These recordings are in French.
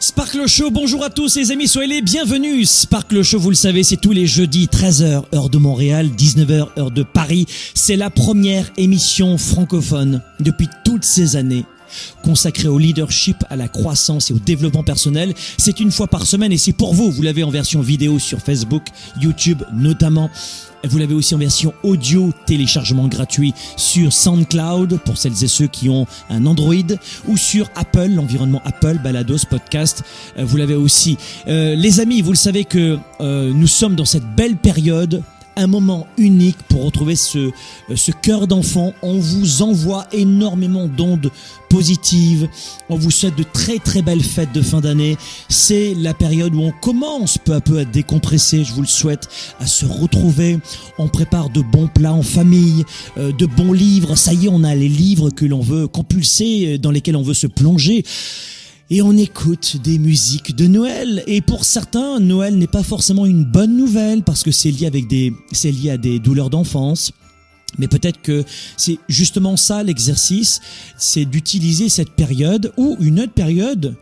Sparkle Show, bonjour à tous les amis, soyez les bienvenus. Sparkle Show, vous le savez, c'est tous les jeudis 13h heure de Montréal, 19h heure de Paris. C'est la première émission francophone depuis toutes ces années consacrée au leadership, à la croissance et au développement personnel. C'est une fois par semaine et c'est pour vous. Vous l'avez en version vidéo sur Facebook, YouTube notamment. Vous l'avez aussi en version audio, téléchargement gratuit sur SoundCloud pour celles et ceux qui ont un Android ou sur Apple, l'environnement Apple, Balados, Podcast. Euh, Vous l'avez aussi. Euh, les amis, vous le savez que euh, nous sommes dans cette belle période un moment unique pour retrouver ce, ce cœur d'enfant. On vous envoie énormément d'ondes positives. On vous souhaite de très très belles fêtes de fin d'année. C'est la période où on commence peu à peu à décompresser, je vous le souhaite, à se retrouver. On prépare de bons plats en famille, euh, de bons livres. Ça y est, on a les livres que l'on veut compulser, euh, dans lesquels on veut se plonger et on écoute des musiques de Noël. Et pour certains, Noël n'est pas forcément une bonne nouvelle parce que c'est lié avec des, c'est lié à des douleurs d'enfance. Mais peut-être que c'est justement ça l'exercice, c'est d'utiliser cette période ou une autre période,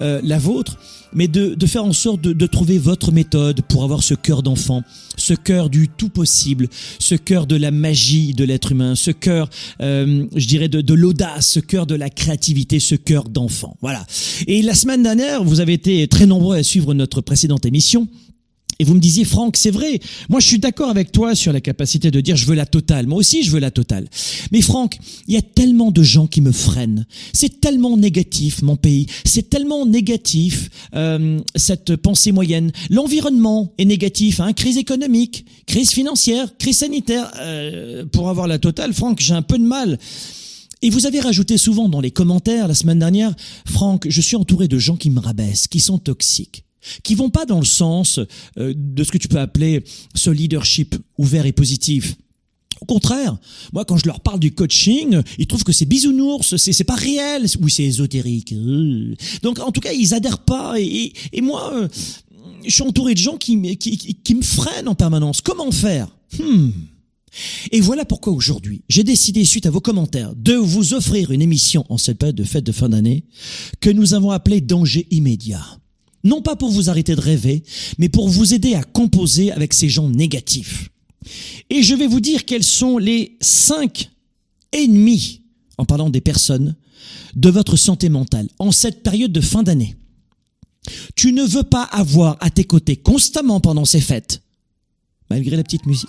euh, la vôtre, mais de, de faire en sorte de, de trouver votre méthode pour avoir ce cœur d'enfant, ce cœur du tout possible, ce cœur de la magie de l'être humain, ce cœur, euh, je dirais, de, de l'audace, ce cœur de la créativité, ce cœur d'enfant. Voilà. Et la semaine dernière, vous avez été très nombreux à suivre notre précédente émission. Et vous me disiez, Franck, c'est vrai. Moi, je suis d'accord avec toi sur la capacité de dire, je veux la totale. Moi aussi, je veux la totale. Mais Franck, il y a tellement de gens qui me freinent. C'est tellement négatif, mon pays. C'est tellement négatif, euh, cette pensée moyenne. L'environnement est négatif. Hein. Crise économique, crise financière, crise sanitaire. Euh, pour avoir la totale, Franck, j'ai un peu de mal. Et vous avez rajouté souvent dans les commentaires la semaine dernière, Franck, je suis entouré de gens qui me rabaissent, qui sont toxiques qui vont pas dans le sens euh, de ce que tu peux appeler ce leadership ouvert et positif. Au contraire, moi quand je leur parle du coaching, ils trouvent que c'est bisounours, c'est c'est pas réel, oui c'est ésotérique. Euh. Donc en tout cas ils adhèrent pas et, et, moi euh, je suis entouré de gens qui, qui, qui me freinent en permanence. Comment faire? Hmm. Et voilà pourquoi aujourd'hui, j'ai décidé, suite à vos commentaires, de vous offrir une émission en cette période de fête de fin d'année que nous avons appelée Danger immédiat. Non pas pour vous arrêter de rêver, mais pour vous aider à composer avec ces gens négatifs. Et je vais vous dire quels sont les cinq ennemis, en parlant des personnes, de votre santé mentale en cette période de fin d'année. Tu ne veux pas avoir à tes côtés constamment pendant ces fêtes, malgré la petite musique.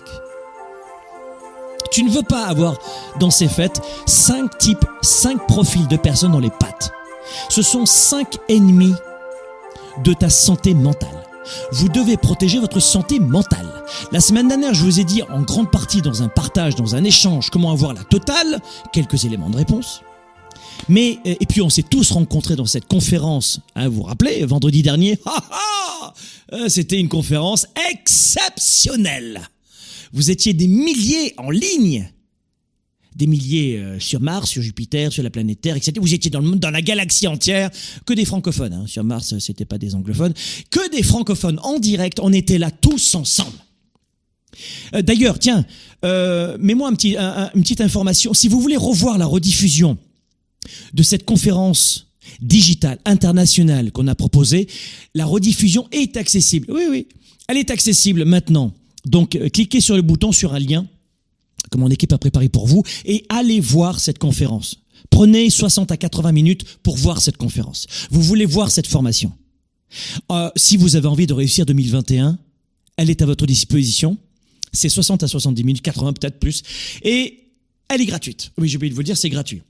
Tu ne veux pas avoir dans ces fêtes cinq types, cinq profils de personnes dans les pattes. Ce sont cinq ennemis de ta santé mentale. Vous devez protéger votre santé mentale. La semaine dernière, je vous ai dit en grande partie dans un partage, dans un échange, comment avoir la totale, quelques éléments de réponse. Mais, euh, et puis on s'est tous rencontrés dans cette conférence, hein, vous vous rappelez, vendredi dernier, Euh, c'était une conférence exceptionnelle. Vous étiez des milliers en ligne des milliers euh, sur Mars, sur Jupiter, sur la planète Terre, etc. Vous étiez dans, le dans la galaxie entière, que des francophones. hein. Sur Mars, euh, c'était pas des anglophones, que des francophones en direct. On était là tous ensemble. Euh, D'ailleurs, tiens, euh, mets-moi un petit, un- un- une petite information. Si vous voulez revoir la rediffusion de cette conférence digitale internationale qu'on a proposée, la rediffusion est accessible. Oui, oui, elle est accessible maintenant. Donc, cliquez sur le bouton sur un lien que mon équipe a préparé pour vous et allez voir cette conférence. Prenez 60 à 80 minutes pour voir cette conférence. Vous voulez voir cette formation. Euh, si vous avez envie de réussir 2021, elle est à votre disposition. C'est 60 à 70 minutes, 80 peut-être plus. Et elle est gratuite. Oui, j'ai oublié de vous le dire, c'est gratuit.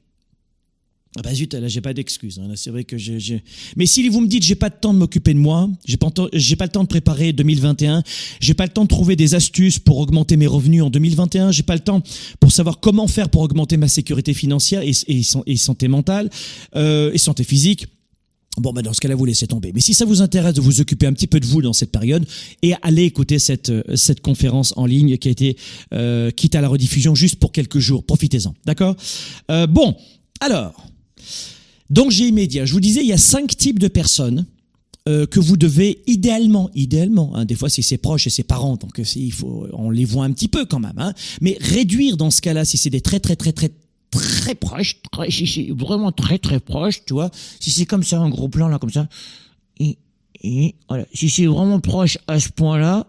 Ah bah zut, là j'ai pas d'excuses. Hein. C'est vrai que j'ai. Mais si vous me dites j'ai pas de temps de m'occuper de moi, j'ai pas le temps de préparer 2021, j'ai pas le temps de trouver des astuces pour augmenter mes revenus en 2021, j'ai pas le temps pour savoir comment faire pour augmenter ma sécurité financière et, et, santé mentale euh, et santé physique. Bon, bah dans ce cas-là, vous laissez tomber. Mais si ça vous intéresse de vous occuper un petit peu de vous dans cette période, et allez écouter cette euh, cette conférence en ligne qui a été euh, quitte à la rediffusion juste pour quelques jours. Profitez-en, d'accord? Euh, Bon, alors, j'ai immédiat. Je vous disais, il y a cinq types de personnes euh, que vous devez idéalement, idéalement, hein, des fois c'est ses proches et ses parents, donc euh, il faut, on les voit un petit peu quand même, hein, mais réduire dans ce cas-là, si c'est des très très très très très proches, très, vraiment très très proche, tu vois, si c'est comme ça un gros plan là comme ça, et voilà, si c'est vraiment proche à ce point-là,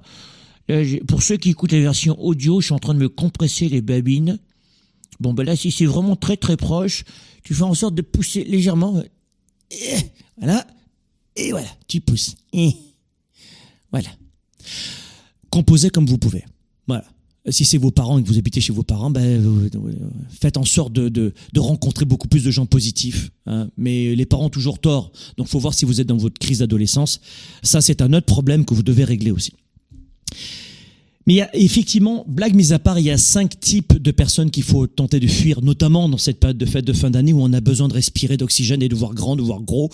pour ceux qui écoutent la version audio, je suis en train de me compresser les babines. Bon ben là, si c'est vraiment très très proche, tu fais en sorte de pousser légèrement. Et voilà. Et voilà, tu pousses. Et voilà. Composez comme vous pouvez. Voilà. Si c'est vos parents et que vous habitez chez vos parents, ben, faites en sorte de, de, de rencontrer beaucoup plus de gens positifs. Hein. Mais les parents ont toujours tort. Donc, faut voir si vous êtes dans votre crise d'adolescence. Ça, c'est un autre problème que vous devez régler aussi. Mais il y a, effectivement, blague mise à part, il y a cinq types de personnes qu'il faut tenter de fuir, notamment dans cette période de fête de fin d'année où on a besoin de respirer d'oxygène et de voir grand, de voir gros,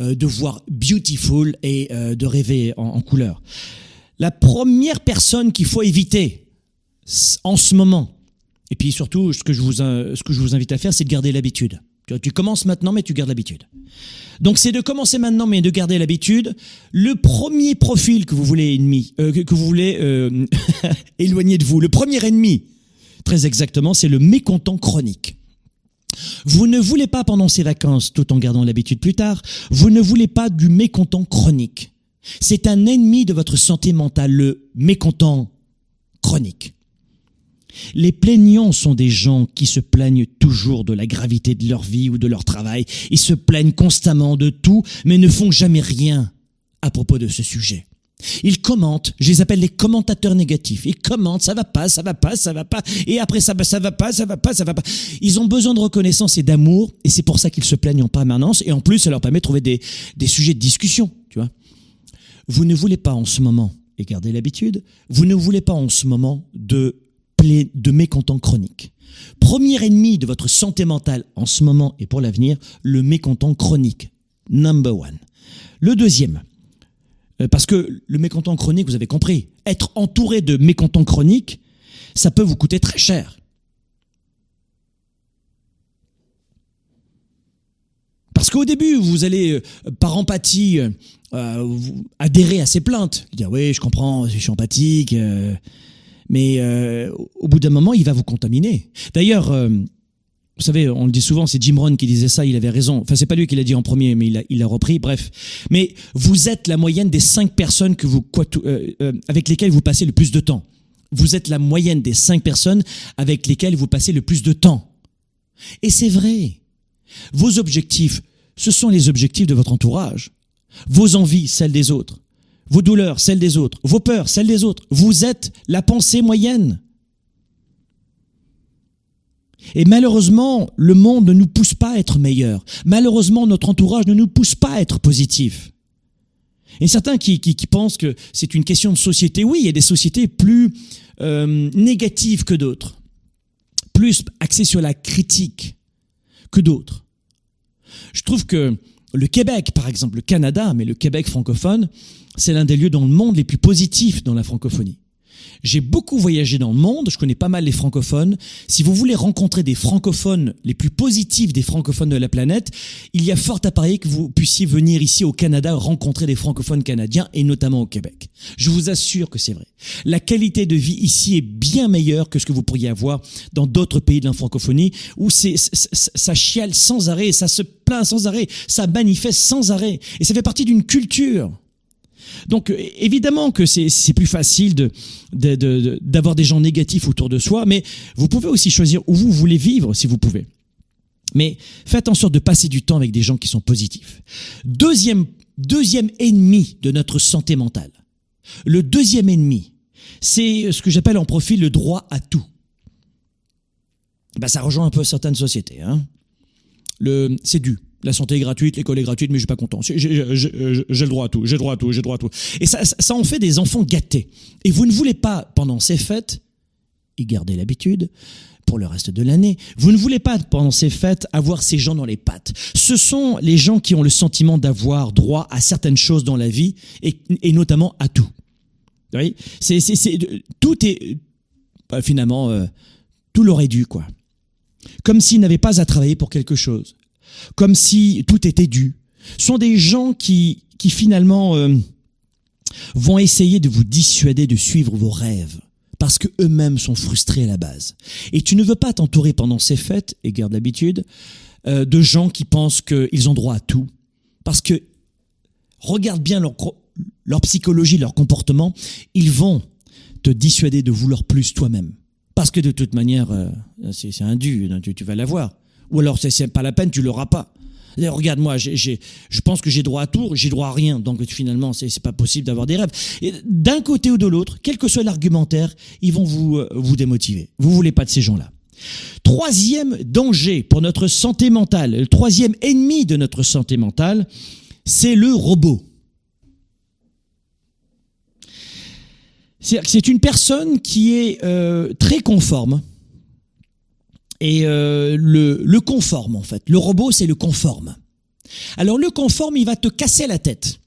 euh, de voir beautiful et euh, de rêver en, en, couleur. La première personne qu'il faut éviter en ce moment, et puis surtout ce que je vous, ce que je vous invite à faire, c'est de garder l'habitude. Tu, commences maintenant, mais tu gardes l'habitude. Donc c'est de commencer maintenant, mais de garder l'habitude. Le premier profil que vous voulez ennemi, euh, que, vous voulez euh, éloigner de vous, le premier ennemi, très exactement, c'est le mécontent chronique. Vous ne voulez pas pendant ces vacances, tout en gardant l'habitude plus tard, vous ne voulez pas du mécontent chronique. C'est un ennemi de votre santé mentale, le mécontent chronique. Les plaignants sont des gens qui se plaignent toujours de la gravité de leur vie ou de leur travail. Ils se plaignent constamment de tout, mais ne font jamais rien à propos de ce sujet. Ils commentent, je les appelle les commentateurs négatifs. Ils commentent, ça va pas, ça va pas, ça va pas, et après ça, ça va pas, ça va pas, ça va pas. Ils ont besoin de reconnaissance et d'amour, et c'est pour ça qu'ils se plaignent en permanence, et en plus, ça leur permet de trouver des, des sujets de discussion, tu vois. Vous ne voulez pas en ce moment, et gardez l'habitude, vous ne voulez pas en ce moment de de mécontent chronique. Premier ennemi de votre santé mentale en ce moment et pour l'avenir, le mécontent chronique. Number one. Le deuxième, euh, parce que le mécontent chronique, vous avez compris, être entouré de mécontents chroniques, ça peut vous coûter très cher. Parce qu'au début, vous allez, euh, par empathie, euh, adhérer à ces plaintes. Dire oui, je comprends, je suis empathique, mais euh, au bout d'un moment, il va vous contaminer. D'ailleurs, euh, vous savez, on le dit souvent, c'est Jim Rohn qui disait ça, il avait raison. Enfin, c'est pas lui qui l'a dit en premier, mais il a, il a repris. Bref, mais vous êtes la moyenne des cinq personnes que vous euh, euh, avec lesquelles vous passez le plus de temps. Vous êtes la moyenne des cinq personnes avec lesquelles vous passez le plus de temps. Et c'est vrai. Vos objectifs, ce sont les objectifs de votre entourage. Vos envies, celles des autres vos douleurs, celles des autres, vos peurs, celles des autres. Vous êtes la pensée moyenne. Et malheureusement, le monde ne nous pousse pas à être meilleur. Malheureusement, notre entourage ne nous pousse pas à être positif. Et certains qui, qui, pensent que c'est une question de société, oui, il y a des sociétés plus euh, négatives que d'autres, plus axées sur la critique que d'autres. Je trouve que le Québec, par exemple, le Canada, mais le Québec francophone, c'est l'un des lieux dans le monde les plus positifs dans la francophonie. J'ai beaucoup voyagé dans le monde, je connais pas mal les francophones. Si vous voulez rencontrer des francophones les plus positifs des francophones de la planète, il y a fort à parier que vous puissiez venir ici au Canada rencontrer des francophones canadiens et notamment au Québec. Je vous assure que c'est vrai. La qualité de vie ici est bien meilleure que ce que vous pourriez avoir dans d'autres pays de la francophonie où c'est, ça chiale sans arrêt, ça se plaint sans arrêt, ça manifeste sans arrêt et ça fait partie d'une culture. Donc évidemment que c'est plus facile d'avoir des gens négatifs autour de soi, mais vous pouvez aussi choisir où vous voulez vivre si vous pouvez. Mais faites en sorte de passer du temps avec des gens qui sont positifs. Deuxième, deuxième ennemi de notre santé mentale. Le deuxième ennemi, c'est ce que j'appelle en profil le droit à tout. Bah, ça rejoint un peu certaines sociétés. Hein. C'est dû. La santé est gratuite, l'école est gratuite, mais je suis pas content. J'ai, le droit à tout, j'ai le droit à tout, j'ai le droit à tout. Et ça, ça en fait des enfants gâtés. Et vous ne voulez pas, pendant ces fêtes, y garder l'habitude, pour le reste de l'année. Vous ne voulez pas, pendant ces fêtes, avoir ces gens dans les pattes. Ce sont les gens qui ont le sentiment d'avoir droit à certaines choses dans la vie, et, notamment à tout. C'est, tout est, bah, finalement, euh, tout l'aurait dû, quoi. Comme s'ils n'avaient pas à travailler pour quelque chose. Comme si tout était dû. Ce sont des gens qui, qui finalement, euh, vont essayer de vous dissuader de suivre vos rêves parce que eux-mêmes sont frustrés à la base. Et tu ne veux pas t'entourer pendant ces fêtes, et garde l'habitude, euh, de gens qui pensent qu'ils ont droit à tout. Parce que regarde bien leur, leur psychologie, leur comportement, ils vont te dissuader de vouloir plus toi-même. Parce que de toute manière, euh, c'est un dû, tu, tu vas l'avoir. Ou alors c'est pas la peine, tu l'auras pas. Regarde, moi, je pense que j'ai droit à tout, j'ai droit à rien. Donc finalement, c'est pas possible d'avoir des rêves. D'un côté ou de l'autre, quel que soit l'argumentaire, ils vont vous euh, vous démotiver. Vous voulez pas de ces gens-là. Troisième danger pour notre santé mentale, le troisième ennemi de notre santé mentale, c'est le robot. C'est une personne qui est euh, très conforme, et euh, le, le conforme en fait. Le robot, c'est le conforme. Alors le conforme, il va te casser la tête.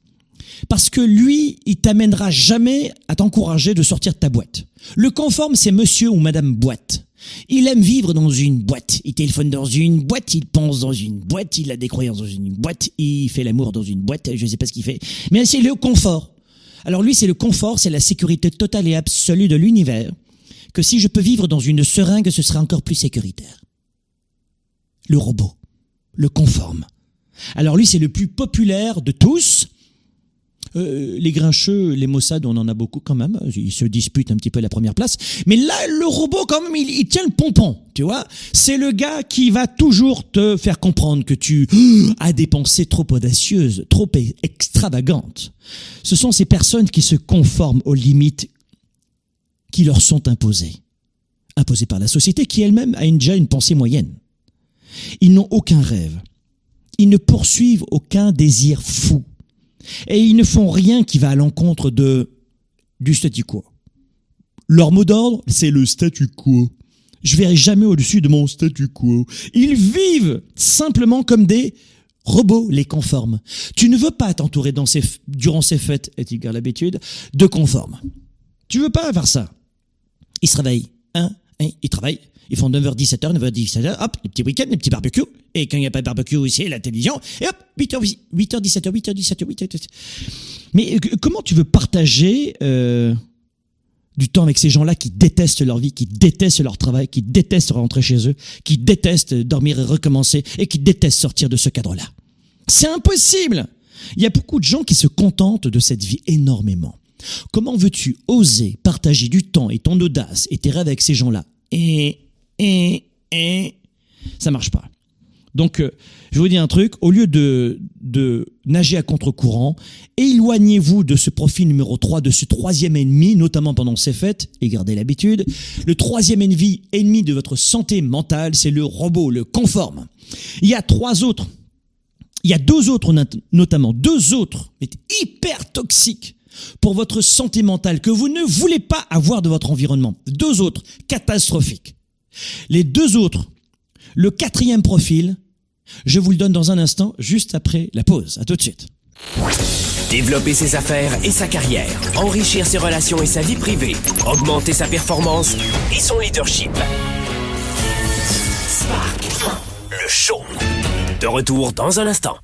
Parce que lui, il t'amènera jamais à t'encourager de sortir de ta boîte. Le conforme, c'est monsieur ou madame boîte. Il aime vivre dans une boîte. Il téléphone dans une boîte, il pense dans une boîte, il a des croyances dans une boîte, il fait l'amour dans une boîte, je ne sais pas ce qu'il fait. Mais c'est le confort. Alors lui, c'est le confort, c'est la sécurité totale et absolue de l'univers que si je peux vivre dans une seringue, ce serait encore plus sécuritaire. Le robot, le conforme. Alors lui, c'est le plus populaire de tous. Euh, les grincheux, les Mossad, on en a beaucoup quand même. Ils se disputent un petit peu la première place. Mais là, le robot, quand même, il, il tient le pompon, tu vois. C'est le gars qui va toujours te faire comprendre que tu as des pensées trop audacieuses, trop extravagantes. Ce sont ces personnes qui se conforment aux limites qui leur sont imposés. Imposés par la société qui elle-même a déjà une pensée moyenne. Ils n'ont aucun rêve. Ils ne poursuivent aucun désir fou. Et ils ne font rien qui va à l'encontre de, du statu quo. Leur mot d'ordre, c'est le statu quo. Je verrai jamais au-dessus de mon statu quo. Ils vivent simplement comme des robots, les conformes. Tu ne veux pas t'entourer durant ces fêtes, est-il l'habitude, de conformes. Tu veux pas faire ça. Ils se réveillent. Hein, hein, ils travaillent. Ils font 9h, 17h, 9h, 17h, hop, les petits week-ends, les petits barbecues. Et quand il n'y a pas de barbecue, c'est la télévision. Et hop, 8h, 8h, 17h, 8h, 17h, 8h, 17h. Mais euh, comment tu veux partager euh, du temps avec ces gens-là qui détestent leur vie, qui détestent leur travail, qui détestent rentrer chez eux, qui détestent dormir et recommencer, et qui détestent sortir de ce cadre-là? C'est impossible Il y a beaucoup de gens qui se contentent de cette vie énormément. Comment veux-tu oser partager du temps et ton audace et tes rêves avec ces gens-là Et, et, et, ça marche pas. Donc, euh, je vous dis un truc, au lieu de, de nager à contre-courant, éloignez-vous de ce profil numéro 3, de ce troisième ennemi, notamment pendant ces fêtes, et gardez l'habitude. Le troisième ennemi, ennemi de votre santé mentale, c'est le robot, le conforme. Il y a trois autres. Il y a deux autres, notamment deux autres, mais hyper toxiques pour votre santé mentale que vous ne voulez pas avoir de votre environnement. Deux autres, catastrophiques. Les deux autres, le quatrième profil, je vous le donne dans un instant, juste après la pause. À tout de suite. Développer ses affaires et sa carrière, enrichir ses relations et sa vie privée, augmenter sa performance et son leadership. Spark, le show. De retour dans un instant.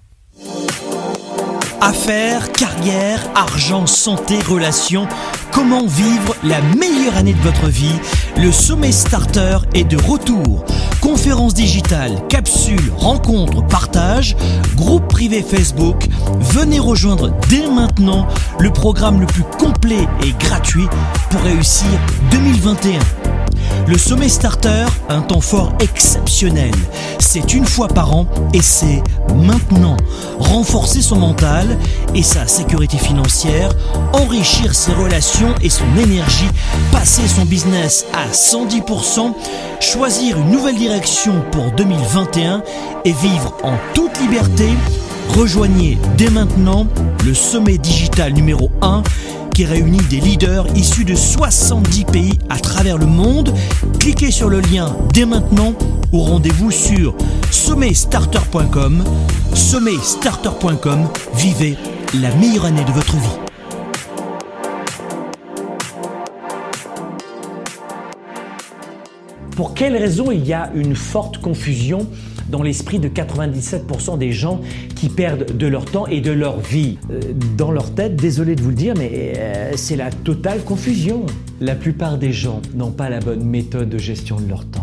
Affaires, carrière, argent, santé, relations. Comment vivre la meilleure année de votre vie? Le sommet starter est de retour. Conférences digitales, capsules, rencontres, partage, groupe privé Facebook. Venez rejoindre dès maintenant le programme le plus complet et gratuit pour réussir 2021. Le sommet starter, un temps fort exceptionnel. C'est une fois par an et c'est maintenant. Renforcer son mental et sa sécurité financière, enrichir ses relations et son énergie, passer son business à 110%, choisir une nouvelle direction pour 2021 et vivre en toute liberté. Rejoignez dès maintenant le sommet digital numéro 1 qui réunit des leaders issus de 70 pays à travers le monde. Cliquez sur le lien dès maintenant ou rendez-vous sur sommetstarter.com. Sommetstarter.com, vivez la meilleure année de votre vie. Pour quelles raisons il y a une forte confusion dans l'esprit de 97% des gens qui perdent de leur temps et de leur vie. Euh, dans leur tête, désolé de vous le dire, mais euh, c'est la totale confusion. La plupart des gens n'ont pas la bonne méthode de gestion de leur temps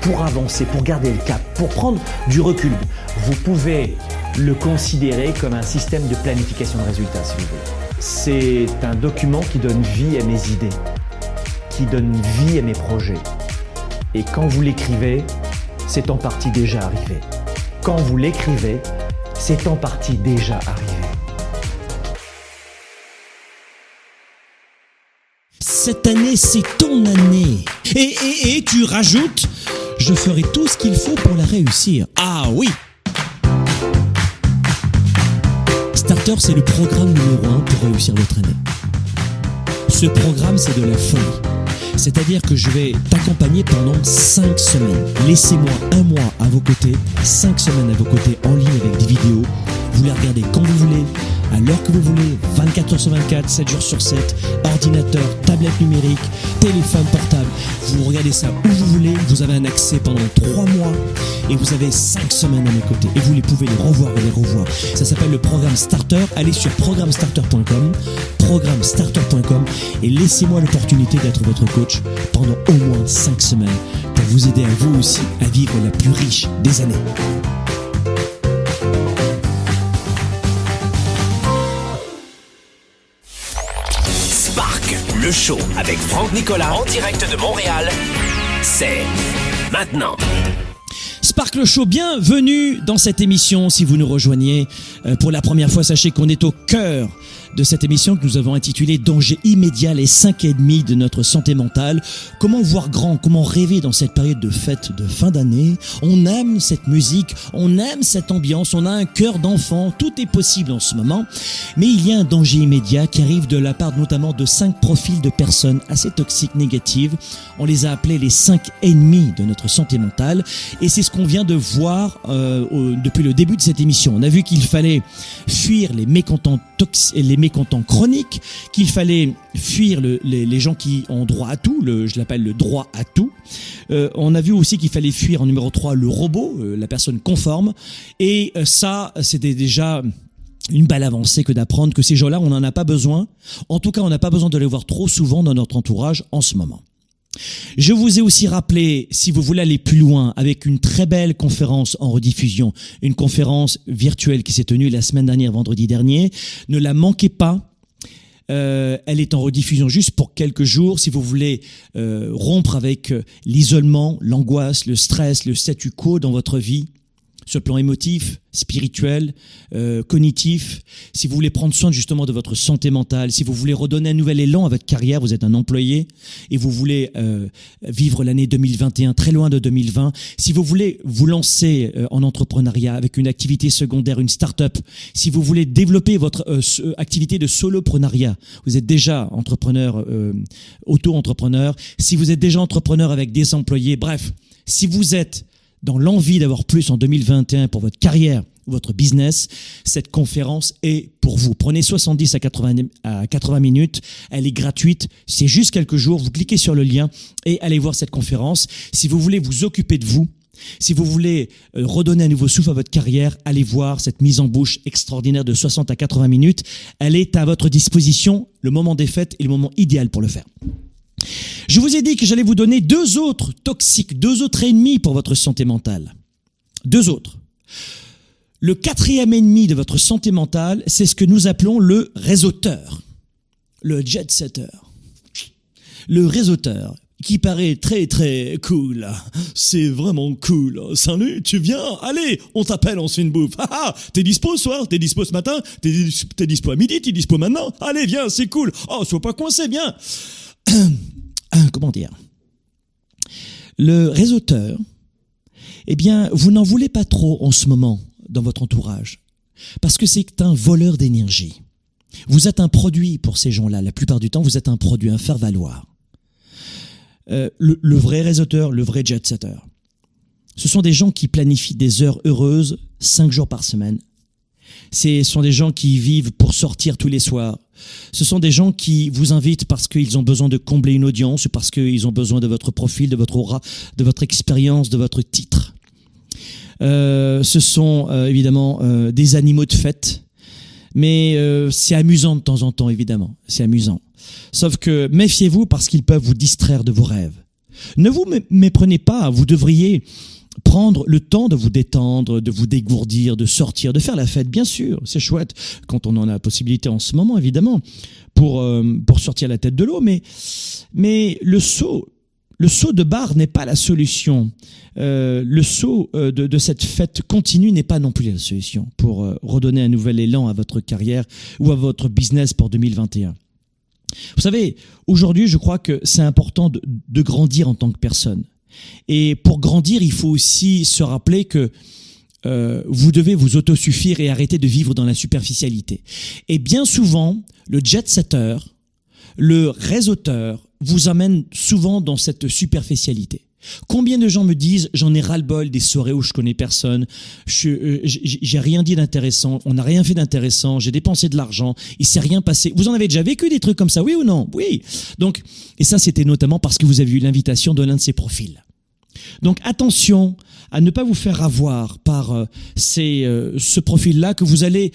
pour avancer, pour garder le cap, pour prendre du recul. Vous pouvez le considérer comme un système de planification de résultats si vous voulez. C'est un document qui donne vie à mes idées, qui donne vie à mes projets. Et quand vous l'écrivez, c'est en partie déjà arrivé. Quand vous l'écrivez, c'est en partie déjà arrivé. Cette année, c'est ton année. Et, et, et tu rajoutes, je ferai tout ce qu'il faut pour la réussir. Ah oui Starter, c'est le programme numéro un pour réussir votre année. Ce programme, c'est de la folie. C'est-à-dire que je vais t'accompagner pendant 5 semaines. Laissez-moi un mois à vos côtés, 5 semaines à vos côtés en ligne avec des vidéos. Vous les regardez quand vous voulez, à l'heure que vous voulez, 24 heures sur 24, 7 jours sur 7, ordinateur, tablette numérique, téléphone portable. Vous regardez ça où vous voulez, vous avez un accès pendant 3 mois et vous avez 5 semaines à mes côtés et vous les pouvez les revoir et les revoir. Ça s'appelle le programme Starter. Allez sur programmestarter.com, programmestarter.com et laissez-moi l'opportunité d'être votre coach pendant au moins 5 semaines pour vous aider à vous aussi à vivre la plus riche des années. Le show avec Franck Nicolas en direct de Montréal, c'est maintenant. Spark le Show, bienvenue dans cette émission. Si vous nous rejoignez euh, pour la première fois, sachez qu'on est au cœur de cette émission que nous avons intitulée Danger immédiat, les cinq et demi de notre santé mentale. Comment voir grand, comment rêver dans cette période de fête de fin d'année? On aime cette musique, on aime cette ambiance, on a un cœur d'enfant, tout est possible en ce moment. Mais il y a un danger immédiat qui arrive de la part notamment de cinq profils de personnes assez toxiques, négatives. On les a appelés les cinq ennemis de notre santé mentale. Et c'est ce qu'on vient de voir euh, depuis le début de cette émission. On a vu qu'il fallait fuir les mécontents tox- les mécontents chroniques, qu'il fallait fuir le- les, les gens qui ont droit à tout, le, je l'appelle le droit à tout. Euh, on a vu aussi qu'il fallait fuir en numéro 3 le robot, euh, la personne conforme. Et euh, ça, c'était déjà une belle avancée que d'apprendre que ces gens-là, on n'en a pas besoin. En tout cas, on n'a pas besoin de les voir trop souvent dans notre entourage en ce moment. Je vous ai aussi rappelé, si vous voulez aller plus loin, avec une très belle conférence en rediffusion, une conférence virtuelle qui s'est tenue la semaine dernière, vendredi dernier. Ne la manquez pas. Euh, elle est en rediffusion juste pour quelques jours. Si vous voulez euh, rompre avec euh, l'isolement, l'angoisse, le stress, le statu quo dans votre vie, sur le plan émotif, spirituel, euh, cognitif, si vous voulez prendre soin justement de votre santé mentale, si vous voulez redonner un nouvel élan à votre carrière, vous êtes un employé et vous voulez euh, vivre l'année 2021 très loin de 2020, si vous voulez vous lancer euh, en entrepreneuriat avec une activité secondaire, une start-up, si vous voulez développer votre euh, euh, activité de soloprenariat, vous êtes déjà entrepreneur, euh, auto-entrepreneur, si vous êtes déjà entrepreneur avec des employés, bref, si vous êtes dans l'envie d'avoir plus en 2021 pour votre carrière ou votre business, cette conférence est pour vous. Prenez 70 à 80, à 80 minutes, elle est gratuite, c'est juste quelques jours, vous cliquez sur le lien et allez voir cette conférence. Si vous voulez vous occuper de vous, Si vous voulez euh, redonner un nouveau souffle à votre carrière, allez voir cette mise en bouche extraordinaire de 60 à 80 minutes. Elle est à votre disposition. Le moment des fêtes est le moment idéal pour le faire. Je vous ai dit que j'allais vous donner deux autres toxiques, deux autres ennemis pour votre santé mentale. Deux autres. Le quatrième ennemi de votre santé mentale, c'est ce que nous appelons le réseauteur, le jet setter. Le réseauteur qui paraît très très cool. C'est vraiment cool. Salut, tu viens? Allez, on t'appelle, on se fait une bouffe. Ah, ah t'es dispo ce soir? T'es dispo ce matin? T'es dispo à midi? T'es dispo maintenant? Allez, viens, c'est cool. Oh, sois pas coincé, viens. Comment dire? Le réseauteur, eh bien, vous n'en voulez pas trop en ce moment dans votre entourage. Parce que c'est un voleur d'énergie. Vous êtes un produit pour ces gens-là. La plupart du temps, vous êtes un produit, un faire-valoir. Euh, le, vrai réseauteur, le vrai jet-setter. Ce sont des gens qui planifient des heures heureuses cinq jours par semaine. Ce sont des gens qui vivent pour sortir tous les soirs. Ce sont des gens qui vous invitent parce qu'ils ont besoin de combler une audience, parce qu'ils ont besoin de votre profil, de votre aura, de votre expérience, de votre titre. Euh, ce sont euh, évidemment des animaux de fête, mais c'est amusant de temps en temps, évidemment. C'est amusant. Sauf que méfiez-vous parce qu'ils peuvent vous distraire de vos rêves. Ne vous méprenez pas, vous devriez prendre le temps de vous détendre, de vous dégourdir, de sortir, de faire la fête, bien sûr, c'est chouette quand on en a la possibilité en ce moment, évidemment, pour, euh, pour sortir la tête de l'eau, mais, mais le saut, le saut de barre n'est pas la solution. Euh, le saut euh, de, de, cette fête continue n'est pas non plus la solution pour redonner un nouvel élan à votre carrière ou à votre business pour 2021. Vous savez, aujourd'hui, je crois que c'est important de, de, grandir en tant que personne. Et pour grandir, il faut aussi se rappeler que euh, vous devez vous autosuffire et arrêter de vivre dans la superficialité. Et bien souvent, le jet-setter, le réseauteur, vous amène souvent dans cette superficialité. Combien de gens me disent j'en ai ras-le-bol des soirées où je connais personne, euh, j'ai rien dit d'intéressant, on n'a rien fait d'intéressant, j'ai dépensé de l'argent, il s'est rien passé. Vous en avez déjà vécu des trucs comme ça, oui ou non? Oui. Donc et ça c'était notamment parce que vous avez eu l'invitation de l'un de ces profils. Donc attention à ne pas vous faire avoir par euh, ces, euh, ce profil-là que vous allez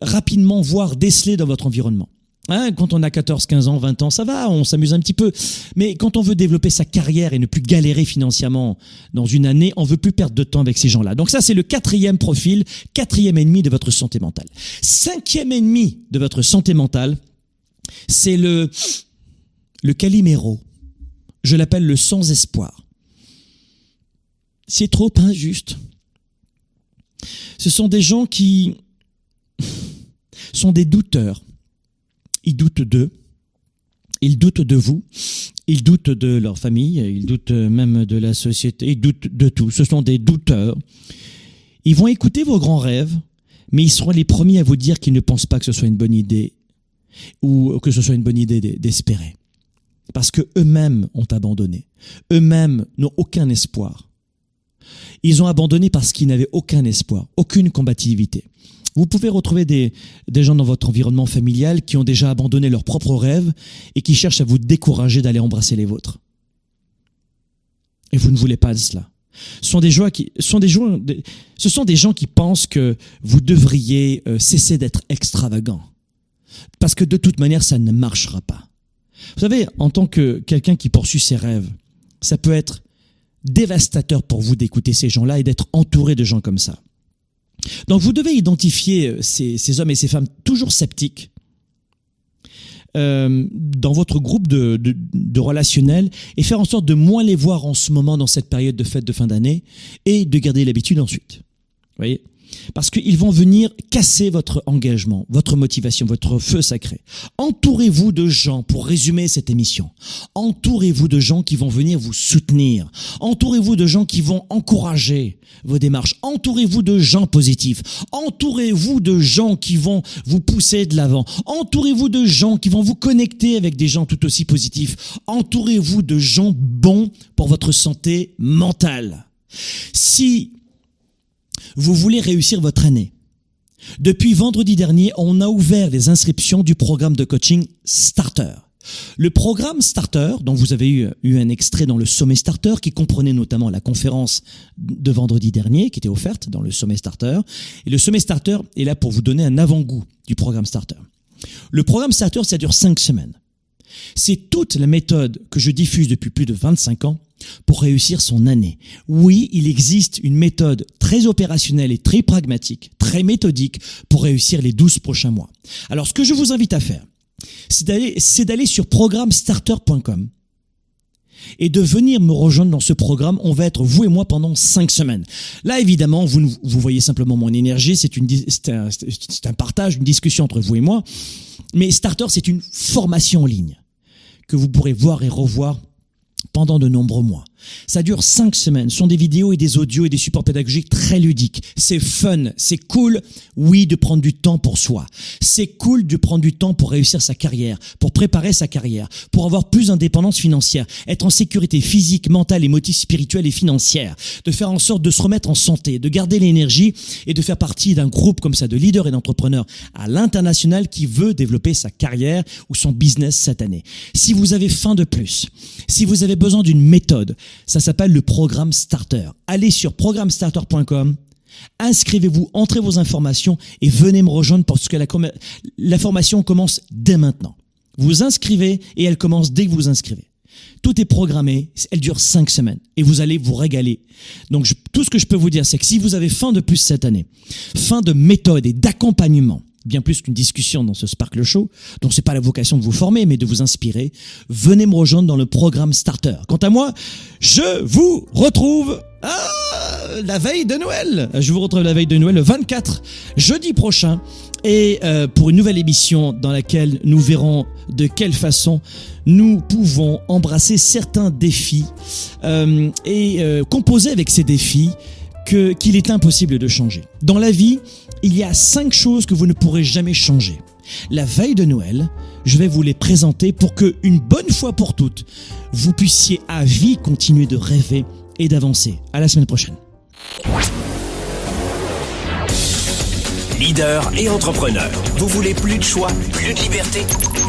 rapidement voir déceler dans votre environnement. Hein, quand on a 14, 15 ans, 20 ans, ça va, on s'amuse un petit peu. Mais quand on veut développer sa carrière et ne plus galérer financièrement dans une année, on veut plus perdre de temps avec ces gens-là. Donc ça, c'est le quatrième profil, quatrième ennemi de votre santé mentale. Cinquième ennemi de votre santé mentale, c'est le, le caliméro. Je l'appelle le sans espoir. C'est trop injuste. Ce sont des gens qui sont des douteurs ils doutent d'eux, ils doutent de vous, ils doutent de leur famille, ils doutent même de la société, ils doutent de tout. Ce sont des douteurs. Ils vont écouter vos grands rêves, mais ils seront les premiers à vous dire qu'ils ne pensent pas que ce soit une bonne idée ou que ce soit une bonne idée d'espérer. Parce que eux-mêmes ont abandonné. Eux-mêmes n'ont aucun espoir. Ils ont abandonné parce qu'ils n'avaient aucun espoir, aucune combativité. Vous pouvez retrouver des, gens dans votre environnement familial qui ont déjà abandonné leurs propres rêves et qui cherchent à vous décourager d'aller embrasser les vôtres. Et vous ne voulez pas de cela. Ce sont des gens qui, ce sont des gens qui pensent que vous devriez euh, cesser d'être extravagant. Parce que de toute manière, ça ne marchera pas. Vous savez, en tant que quelqu'un qui poursuit ses rêves, ça peut être dévastateur pour vous d'écouter ces gens-là et d'être entouré de gens comme ça. Donc vous devez identifier euh, ces, hommes et ces femmes toujours sceptiques euh, dans votre groupe de, de, de, relationnels et faire en sorte de moins les voir en ce moment dans cette période de fête de fin d'année et de garder l'habitude ensuite. Voyez? Parce qu'ils vont venir casser votre engagement, votre motivation, votre feu sacré. Entourez-vous de gens, pour résumer cette émission, entourez-vous de gens qui vont venir vous soutenir. Entourez-vous de gens qui vont encourager vos démarches. Entourez-vous de gens positifs. Entourez-vous de gens qui vont vous pousser de l'avant. Entourez-vous de gens qui vont vous connecter avec des gens tout aussi positifs. Entourez-vous de gens bons pour votre santé mentale. Si vous voulez réussir votre année. Depuis vendredi dernier, on a ouvert les inscriptions du programme de coaching Starter. Le programme Starter, dont vous avez eu, un extrait dans le Sommet Starter, qui comprenait notamment la conférence de vendredi dernier, qui était offerte dans le Sommet Starter. Et le Sommet Starter est là pour vous donner un avant-goût du programme Starter. Le programme Starter, ça dure cinq semaines. C'est toute la méthode que je diffuse depuis plus de 25 ans pour réussir son année. Oui, il existe une méthode très opérationnelle et très pragmatique, très méthodique pour réussir les 12 prochains mois. Alors ce que je vous invite à faire, c'est d'aller, sur programmestarter.com et de venir me rejoindre dans ce programme. On va être vous et moi pendant cinq semaines. Là, évidemment, vous, vous voyez simplement mon énergie. C'est un, c'est un partage, une discussion entre vous et moi. Mais Starter, c'est une formation en ligne que vous pourrez voir et revoir pendant de nombreux mois. Ça dure cinq semaines. Ce sont des vidéos et des audios et des supports pédagogiques très ludiques. C'est fun, c'est cool, oui, de prendre du temps pour soi. C'est cool de prendre du temps pour réussir sa carrière, pour préparer sa carrière, pour avoir plus d'indépendance financière, être en sécurité physique, mentale, émotive, spirituelle et financière, de faire en sorte de se remettre en santé, de garder l'énergie et de faire partie d'un groupe comme ça de leaders et d'entrepreneurs à l'international qui veut développer sa carrière ou son business cette année. Si vous avez faim de plus, si vous avez besoin d'une méthode, ça s'appelle le programme Starter. Allez sur programmestarter.com. Inscrivez-vous, entrez vos informations et venez me rejoindre parce que la, formation commence dès maintenant. Vous inscrivez et elle commence dès que vous inscrivez. Tout est programmé, elle dure cinq semaines et vous allez vous régaler. Donc tout ce que je peux vous dire, c'est que si vous avez faim de plus cette année, fin de méthode et d'accompagnement, bien plus qu'une discussion dans ce Sparkle Show, dont c'est pas la vocation de vous former, mais de vous inspirer, venez me rejoindre dans le programme Starter. Quant à moi, je vous retrouve ah, la veille de Noël. Je vous retrouve la veille de Noël le 24, jeudi prochain, et euh, pour une nouvelle émission dans laquelle nous verrons de quelle façon nous pouvons embrasser certains défis euh, et euh, composer avec ces défis qu'il est impossible de changer. Dans la vie, il y a cinq choses que vous ne pourrez jamais changer. La veille de Noël, je vais vous les présenter pour que, une bonne fois pour toutes, vous puissiez à vie continuer de rêver et d'avancer. À la semaine prochaine. Leader et entrepreneur, vous voulez plus de choix, plus de liberté?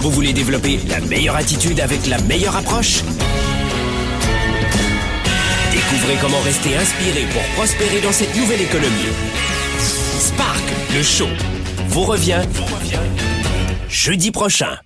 Vous voulez développer la meilleure attitude avec la meilleure approche? Découvrez comment rester inspiré pour prospérer dans cette nouvelle économie. Spark, le show, vous revient, jeudi prochain.